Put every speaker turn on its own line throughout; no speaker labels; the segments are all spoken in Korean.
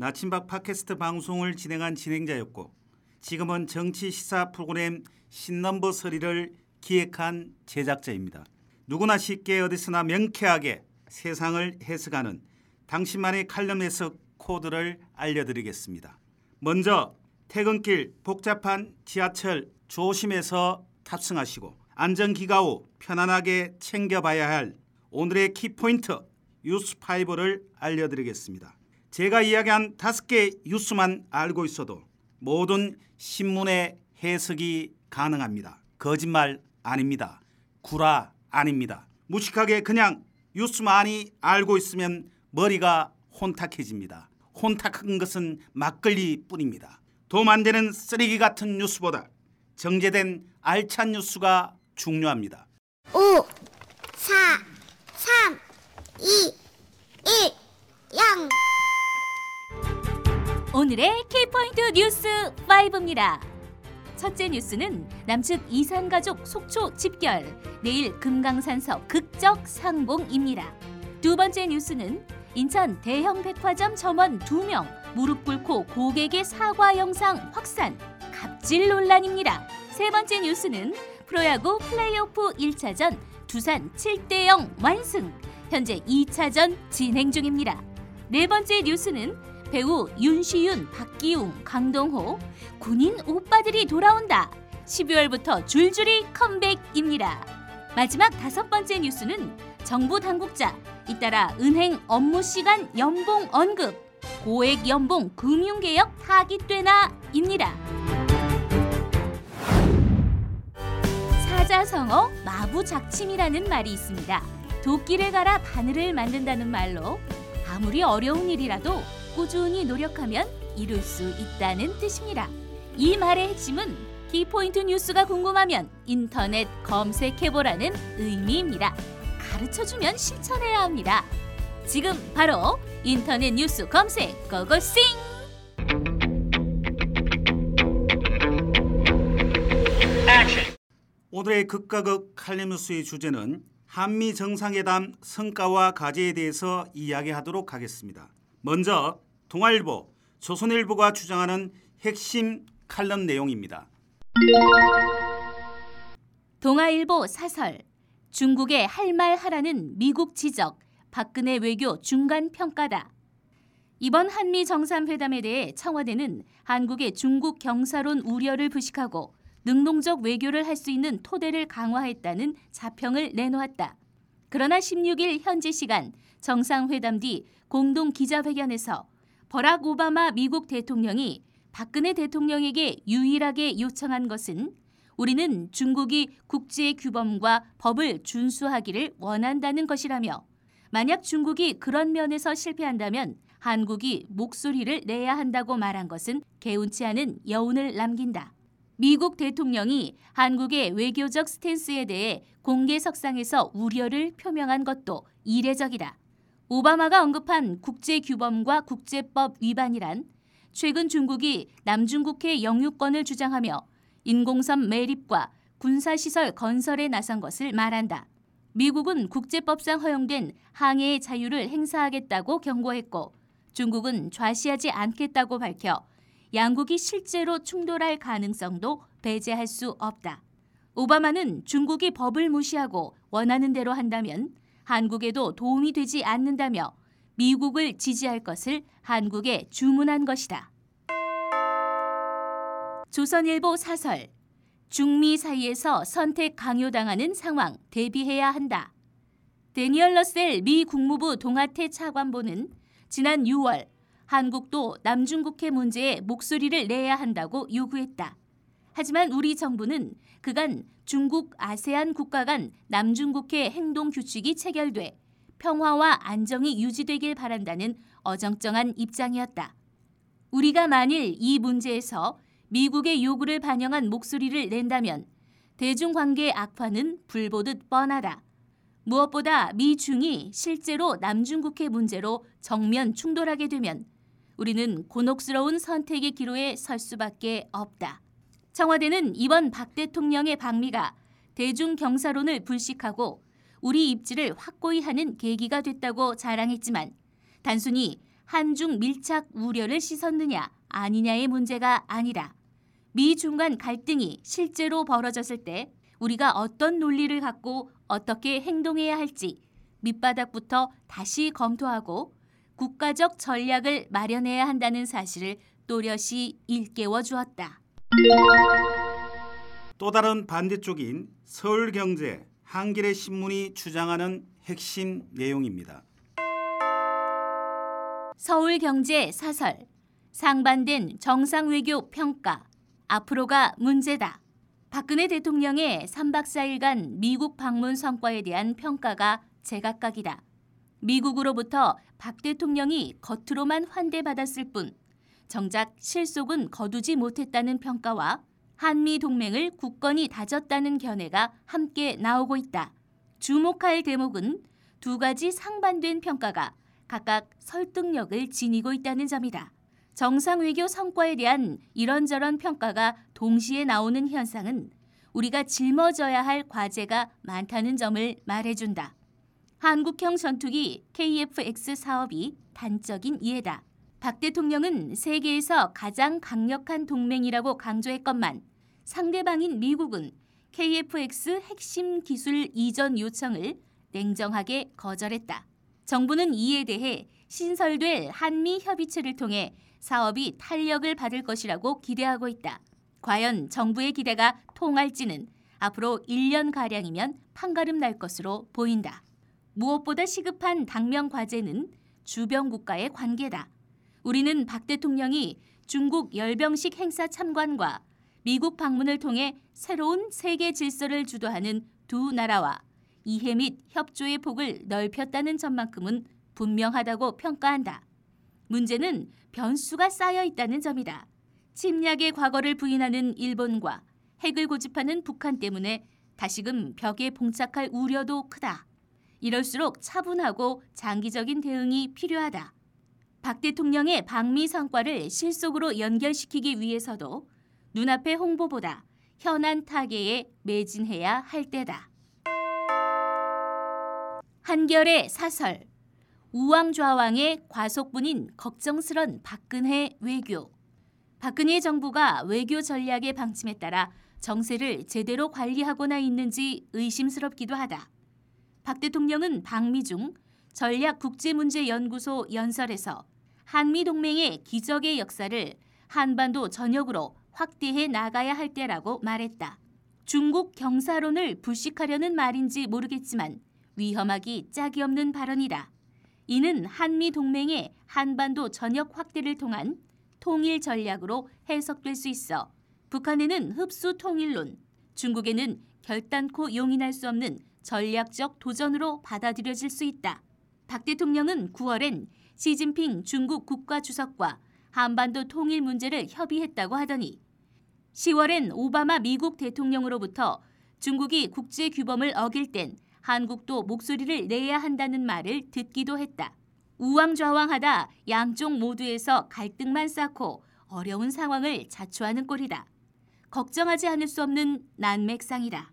나침박 팟캐스트 방송을 진행한 진행자였고 지금은 정치 시사 프로그램 신넘버 서리를 기획한 제작자입니다. 누구나 쉽게 어디서나 명쾌하게 세상을 해석하는 당신만의 칼럼 해석 코드를 알려드리겠습니다. 먼저 퇴근길 복잡한 지하철 조심해서 탑승하시고 안전기가 후 편안하게 챙겨봐야 할 오늘의 키포인트 뉴스5를 알려드리겠습니다. 제가 이야기한 다섯 개 뉴스만 알고 있어도 모든 신문의 해석이 가능합니다. 거짓말 아닙니다. 구라 아닙니다. 무식하게 그냥 뉴스 많이 알고 있으면 머리가 혼탁해집니다. 혼탁한 것은 막걸리 뿐입니다. 도움 안 되는 쓰레기 같은 뉴스보다 정제된 알찬 뉴스가 중요합니다.
5, 4, 3, 2, 1, 0.
오늘의 키포인트 뉴스 5입니다. 첫째 뉴스는 남측 이산 가족 속초 집결, 내일 금강산서 극적 상봉입니다. 두 번째 뉴스는 인천 대형 백화점 점원 2명 무릎 꿇고 고객의 사과 영상 확산, 갑질 논란입니다. 세 번째 뉴스는 프로야구 플레이오프 1차전 두산 7대 0 완승, 현재 2차전 진행 중입니다. 네 번째 뉴스는 배우 윤시윤, 박기웅, 강동호, 군인 오빠들이 돌아온다. 12월부터 줄줄이 컴백입니다. 마지막 다섯 번째 뉴스는 정부 당국자, 잇따라 은행 업무 시간 연봉 언급, 고액 연봉 금융개혁 타깃되나입니다. 사자성어 마부작침이라는 말이 있습니다. 도끼를 갈아 바늘을 만든다는 말로 아무리 어려운 일이라도 꾸준히 노력하면 이룰 수 있다는 뜻입니다. 이 말의 핵심은 키포인트 뉴스가 궁금하면 인터넷 검색해보라는 의미입니다. 가르쳐주면 실천해야 합니다. 지금 바로 인터넷 뉴스 검색 고고싱!
오늘의 극과 극 칼럼뉴스의 주제는 한미 정상회담 성과와 과제에 대해서 이야기하도록 하겠습니다. 먼저 동아일보, 조선일보가 주장하는 핵심 칼럼 내용입니다.
동아일보 사설 중국의 할 말 하라는 미국 지적 박근혜 외교 중간 평가다. 이번 한미 정상회담에 대해 청와대는 한국의 중국 경사론 우려를 부식하고 능동적 외교를 할 수 있는 토대를 강화했다는 자평을 내놓았다. 그러나 16일 현지 시간 정상회담 뒤 공동 기자회견에서 버락 오바마 미국 대통령이 박근혜 대통령에게 유일하게 요청한 것은 우리는 중국이 국제 규범과 법을 준수하기를 원한다는 것이라며 만약 중국이 그런 면에서 실패한다면 한국이 목소리를 내야 한다고 말한 것은 개운치 않은 여운을 남긴다. 미국 대통령이 한국의 외교적 스탠스에 대해 공개 석상에서 우려를 표명한 것도 이례적이다. 오바마가 언급한 국제 규범과 국제법 위반이란 최근 중국이 남중국해 영유권을 주장하며 인공섬 매립과 군사시설 건설에 나선 것을 말한다. 미국은 국제법상 허용된 항해의 자유를 행사하겠다고 경고했고 중국은 좌시하지 않겠다고 밝혀 양국이 실제로 충돌할 가능성도 배제할 수 없다. 오바마는 중국이 법을 무시하고 원하는 대로 한다면 한국에도 도움이 되지 않는다며 미국을 지지할 것을 한국에 주문한 것이다. 조선일보 사설 중미 사이에서 선택 강요당하는 상황 대비해야 한다. 데니얼 러셀 미 국무부 동아태 차관보는 지난 6월 한국도 남중국해 문제에 목소리를 내야 한다고 요구했다. 하지만 우리 정부는 그간 중국 아세안 국가 간 남중국해 행동 규칙이 체결돼 평화와 안정이 유지되길 바란다는 어정쩡한 입장이었다. 우리가 만일 이 문제에서 미국의 요구를 반영한 목소리를 낸다면 대중 관계 악화는 불보듯 뻔하다. 무엇보다 미중이 실제로 남중국해 문제로 정면 충돌하게 되면 우리는 곤혹스러운 선택의 기로에 설 수밖에 없다. 청와대는 이번 박 대통령의 방미가 대중 경사론을 불식하고 우리 입지를 확고히 하는 계기가 됐다고 자랑했지만 단순히 한중 밀착 우려를 씻었느냐 아니냐의 문제가 아니라 미중 간 갈등이 실제로 벌어졌을 때 우리가 어떤 논리를 갖고 어떻게 행동해야 할지 밑바닥부터 다시 검토하고 국가적 전략을 마련해야 한다는 사실을 또렷이 일깨워 주었다.
또 다른 반대쪽인 서울경제 한겨레 신문이 주장하는 핵심 내용입니다.
서울경제 사설 상반된 정상 외교 평가 앞으로가 문제다. 박근혜 대통령의 3박 4일간 미국 방문 성과에 대한 평가가 제각각이다. 미국으로부터 박 대통령이 겉으로만 환대받았을 뿐 정작 실속은 거두지 못했다는 평가와 한미 동맹을 굳건히 다졌다는 견해가 함께 나오고 있다. 주목할 대목은 두 가지 상반된 평가가 각각 설득력을 지니고 있다는 점이다. 정상 외교 성과에 대한 이런저런 평가가 동시에 나오는 현상은 우리가 짊어져야 할 과제가 많다는 점을 말해준다. 한국형 전투기 KF-X 사업이 단적인 예다. 박 대통령은 세계에서 가장 강력한 동맹이라고 강조했건만 상대방인 미국은 KF-X 핵심 기술 이전 요청을 냉정하게 거절했다. 정부는 이에 대해 신설될 한미 협의체를 통해 사업이 탄력을 받을 것이라고 기대하고 있다. 과연 정부의 기대가 통할지는 앞으로 1년가량이면 판가름 날 것으로 보인다. 무엇보다 시급한 당면 과제는 주변 국가의 관계다. 우리는 박 대통령이 중국 열병식 행사 참관과 미국 방문을 통해 새로운 세계 질서를 주도하는 두 나라와 이해 및 협조의 폭을 넓혔다는 점만큼은 분명하다고 평가한다. 문제는 변수가 쌓여 있다는 점이다. 침략의 과거를 부인하는 일본과 핵을 고집하는 북한 때문에 다시금 벽에 봉착할 우려도 크다. 이럴수록 차분하고 장기적인 대응이 필요하다. 박 대통령의 방미 성과를 실속으로 연결시키기 위해서도 눈앞의 홍보보다 현안 타계에 매진해야 할 때다. 한결의 사설 우왕좌왕의 과속분인 걱정스런 박근혜 외교 박근혜 정부가 외교 전략의 방침에 따라 정세를 제대로 관리하고나 있는지 의심스럽기도 하다. 박 대통령은 방미 중 전략국제문제연구소 연설에서 한미 동맹의 기적의 역사를 한반도 전역으로 확대해 나가야 할 때라고 말했다. 중국 경사론을 불식하려는 말인지 모르겠지만 위험하기 짝이 없는 발언이다. 이는 한미 동맹의 한반도 전역 확대를 통한 통일 전략으로 해석될 수 있어 북한에는 흡수 통일론, 중국에는 결단코 용인할 수 없는 전략적 도전으로 받아들여질 수 있다. 박 대통령은 9월엔 시진핑 중국 국가주석과 한반도 통일 문제를 협의했다고 하더니 10월엔 오바마 미국 대통령으로부터 중국이 국제 규범을 어길 땐 한국도 목소리를 내야 한다는 말을 듣기도 했다. 우왕좌왕하다 양쪽 모두에서 갈등만 쌓고 어려운 상황을 자초하는 꼴이다. 걱정하지 않을 수 없는 난맥상이다.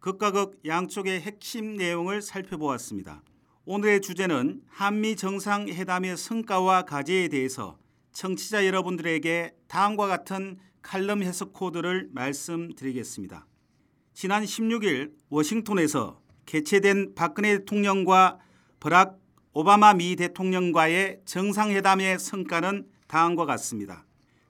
극과 극 양쪽의 핵심 내용을 살펴보았습니다. 오늘의 주제는 한미 정상회담의 성과와 과제에 대해서 청취자 여러분들에게 다음과 같은 칼럼 해석 코드를 말씀드리겠습니다. 지난 16일 워싱턴에서 개최된 박근혜 대통령과 버락 오바마 미 대통령과의 정상회담의 성과는 다음과 같습니다.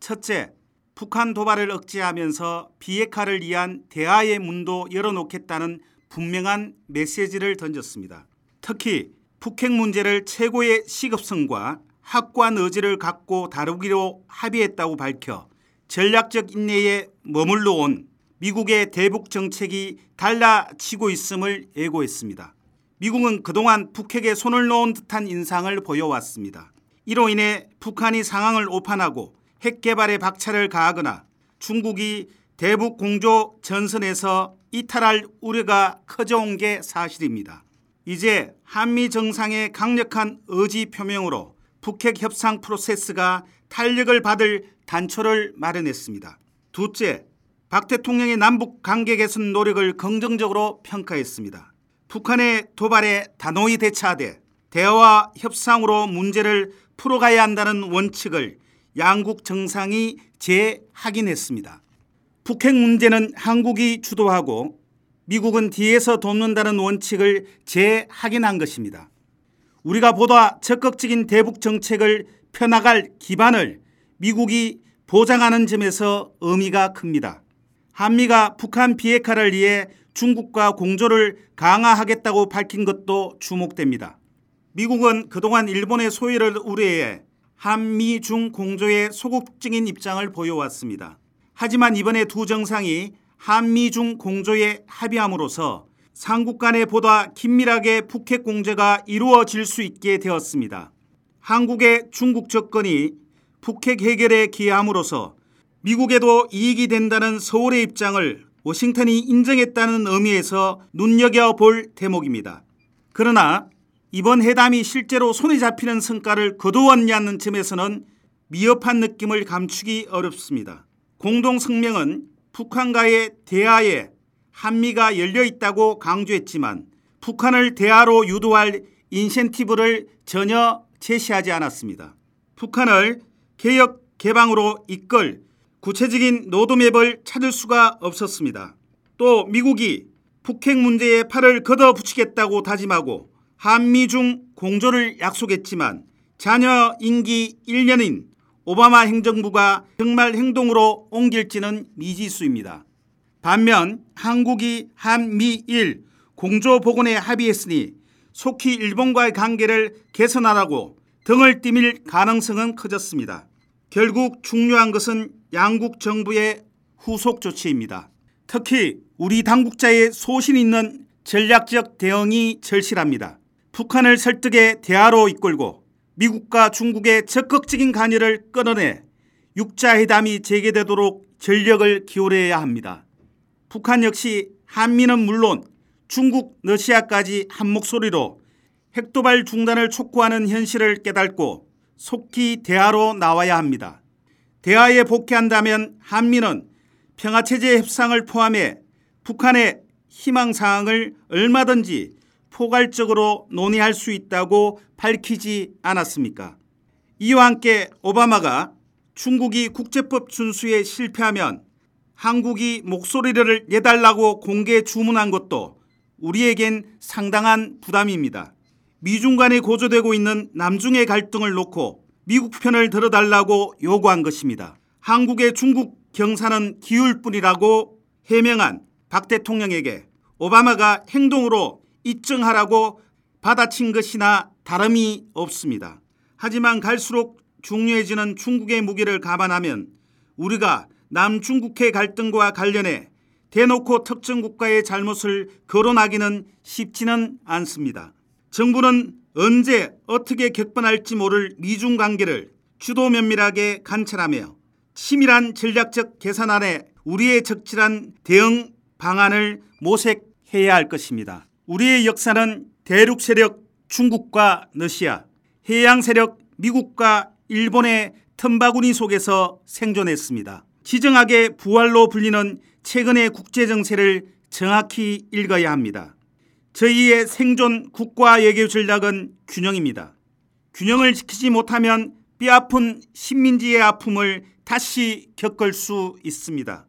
첫째, 북한 도발을 억제하면서 비핵화를 위한 대화의 문도 열어놓겠다는 분명한 메시지를 던졌습니다. 특히 북핵 문제를 최고의 시급성과 확고한 의지를 갖고 다루기로 합의했다고 밝혀 전략적 인내에 머물러 온 미국의 대북 정책이 달라지고 있음을 예고했습니다. 미국은 그동안 북핵에 손을 놓은 듯한 인상을 보여왔습니다. 이로 인해 북한이 상황을 오판하고 핵 개발에 박차를 가하거나 중국이 대북 공조 전선에서 이탈할 우려가 커져온 게 사실입니다. 이제 한미 정상의 강력한 의지 표명으로 북핵 협상 프로세스가 탄력을 받을 단초를 마련했습니다. 둘째, 박 대통령의 남북 관계 개선 노력을 긍정적으로 평가했습니다. 북한의 도발에 단호히 대처하되 대화와 협상으로 문제를 풀어가야 한다는 원칙을 양국 정상이 재확인했습니다. 북핵 문제는 한국이 주도하고 미국은 뒤에서 돕는다는 원칙을 재확인한 것입니다. 우리가 보다 적극적인 대북 정책을 펴나갈 기반을 미국이 보장하는 점에서 의미가 큽니다. 한미가 북한 비핵화를 위해 중국과 공조를 강화하겠다고 밝힌 것도 주목됩니다. 미국은 그동안 일본의 소외를 우려해 한미 중 공조에 소극적인 입장을 보여왔습니다. 하지만 이번에 두 정상이 한미 중 공조에 합의함으로써 삼국 간에 보다 긴밀하게 북핵 공조가 이루어질 수 있게 되었습니다. 한국의 중국 접근이 북핵 해결에 기여함으로써 미국에도 이익이 된다는 서울의 입장을 워싱턴이 인정했다는 의미에서 눈여겨볼 대목입니다. 그러나 이번 회담이 실제로 손에 잡히는 성과를 거두었냐는 점에서는 미흡한 느낌을 감추기 어렵습니다. 공동 성명은 북한과의 대화에 한미가 열려 있다고 강조했지만 북한을 대화로 유도할 인센티브를 전혀 제시하지 않았습니다. 북한을 개혁 개방으로 이끌 구체적인 로드맵을 찾을 수가 없었습니다. 또 미국이 북핵 문제에 팔을 걷어붙이겠다고 다짐하고 한미 중 공조를 약속했지만 자녀 임기 1년인 오바마 행정부가 정말 행동으로 옮길지는 미지수입니다. 반면 한국이 한미일 공조 복원에 합의했으니 속히 일본과의 관계를 개선하라고 등을 띠밀 가능성은 커졌습니다. 결국 중요한 것은 양국 정부의 후속 조치입니다. 특히 우리 당국자의 소신 있는 전략적 대응이 절실합니다. 북한을 설득해 대화로 이끌고 미국과 중국의 적극적인 관여를 끊어내 육자회담이 재개되도록 전력을 기울여야 합니다. 북한 역시 한미는 물론 중국, 러시아까지 한 목소리로 핵도발 중단을 촉구하는 현실을 깨닫고 속히 대화로 나와야 합니다. 대화에 복귀한다면 한미는 평화체제 협상을 포함해 북한의 희망사항을 얼마든지 포괄적으로 논의할 수 있다고 밝히지 않았습니까? 이와 함께 오바마가 중국이 국제법 준수에 실패하면 한국이 목소리를 내달라고 공개 주문한 것도 우리에겐 상당한 부담입니다. 미중 간에 고조되고 있는 남중의 갈등을 놓고 미국 편을 들어달라고 요구한 것입니다. 한국의 중국 경사는 기울 뿐이라고 해명한 박 대통령에게 오바마가 행동으로 입증하라고 받아친 것이나 다름이 없습니다. 하지만 갈수록 중요해지는 중국의 무게를 감안하면 우리가 남중국해 갈등과 관련해 대놓고 특정 국가의 잘못을 거론하기는 쉽지는 않습니다. 정부는 언제 어떻게 격변할지 모를 미중 관계를 주도 면밀하게 관찰하며 치밀한 전략적 계산 안에 우리의 적절한 대응 방안을 모색해야 할 것입니다. 우리의 역사는 대륙 세력 중국과 러시아, 해양 세력 미국과 일본의 틈바구니 속에서 생존했습니다. 지정하게 부활로 불리는 최근의 국제 정세를 정확히 읽어야 합니다. 저희의 생존 국가 외교 전략은 균형입니다. 균형을 지키지 못하면 뼈아픈 식민지의 아픔을 다시 겪을 수 있습니다.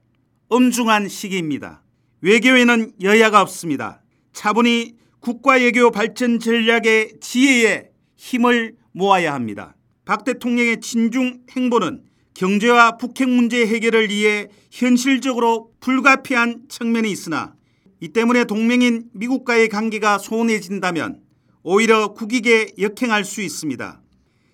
엄중한 시기입니다. 외교에는 여야가 없습니다. 차분히 국가 외교 발전 전략의 지혜에 힘을 모아야 합니다. 박 대통령의 친중 행보는 경제와 북핵 문제 해결을 위해 현실적으로 불가피한 측면이 있으나 이 때문에 동맹인 미국과의 관계가 소원해진다면 오히려 국익에 역행할 수 있습니다.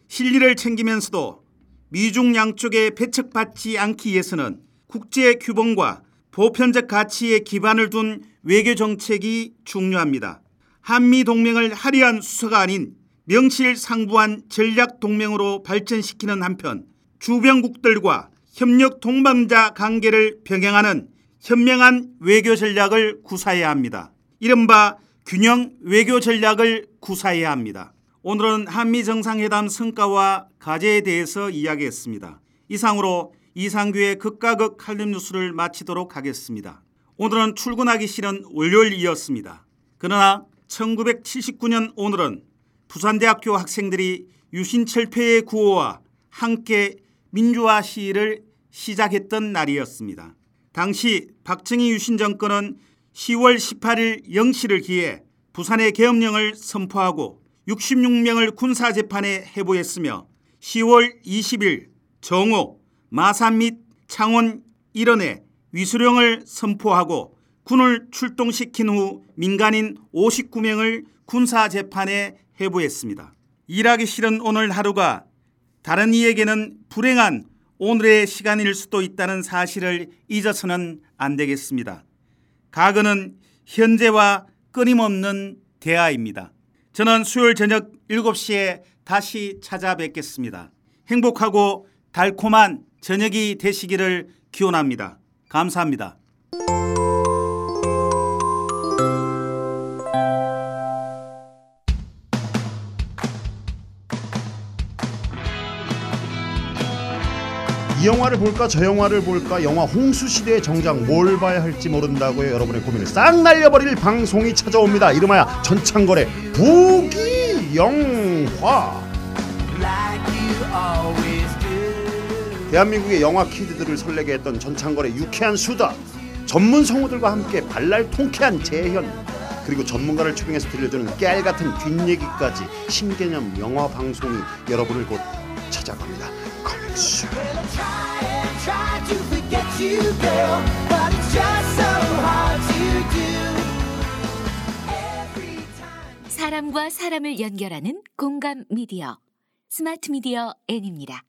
실리를 챙기면서도 미중 양쪽에 배척받지 않기 위해서는 국제 규범과 보편적 가치에 기반을 둔 외교 정책이 중요합니다. 한미 동맹을 화려한 수서가 아닌 명실상부한 전략 동맹으로 발전시키는 한편 주변국들과 협력 동반자 관계를 병행하는 현명한 외교 전략을 구사해야 합니다. 이른바 균형 외교 전략을 구사해야 합니다. 오늘은 한미 정상회담 성과와 과제에 대해서 이야기했습니다. 이상으로 이상규의 극과 극 칼럼 뉴스를 마치도록 하겠습니다. 오늘은 출근하기 싫은 월요일이었습니다. 그러나 1979년 오늘은 부산대학교 학생들이 유신철폐의 구호와 함께 민주화 시위를 시작했던 날이었습니다. 당시 박정희 유신 정권은 10월 18일 0시를 기해 부산의 계엄령을 선포하고 66명을 군사재판에 해부했으며 10월 20일 정오, 마산 및 창원 일원에 위수령을 선포하고 군을 출동시킨 후 민간인 59명을 군사 재판에 해부했습니다. 일하기 싫은 오늘 하루가 다른 이에게는 불행한 오늘의 시간일 수도 있다는 사실을 잊어서는 안 되겠습니다. 과거는 현재와 끊임없는 대화입니다. 저는 수요일 저녁 7시에 다시 찾아뵙겠습니다. 행복하고 달콤한 저녁이 되시기를 기원합니다. 감사합니다.
이 영화를 볼까 저 영화를 볼까 영화 홍수 시대의 정작 뭘 봐야 할지 모른다고요 여러분의 고민을 싹 날려버릴 방송이 찾아옵니다 이름하여 전창걸의 부기 영화 대한민국의 영화 키드들을 설레게 했던 전창걸의 유쾌한 수다 전문 성우들과 함께 발랄 통쾌한 재현 그리고 전문가를 초빙해서 들려주는 깨알 같은 뒷얘기까지 신개념 영화 방송이 여러분을 곧 찾아갑니다 커믹스.
사람과 사람을 연결하는 공감 미디어 스마트 미디어 N입니다.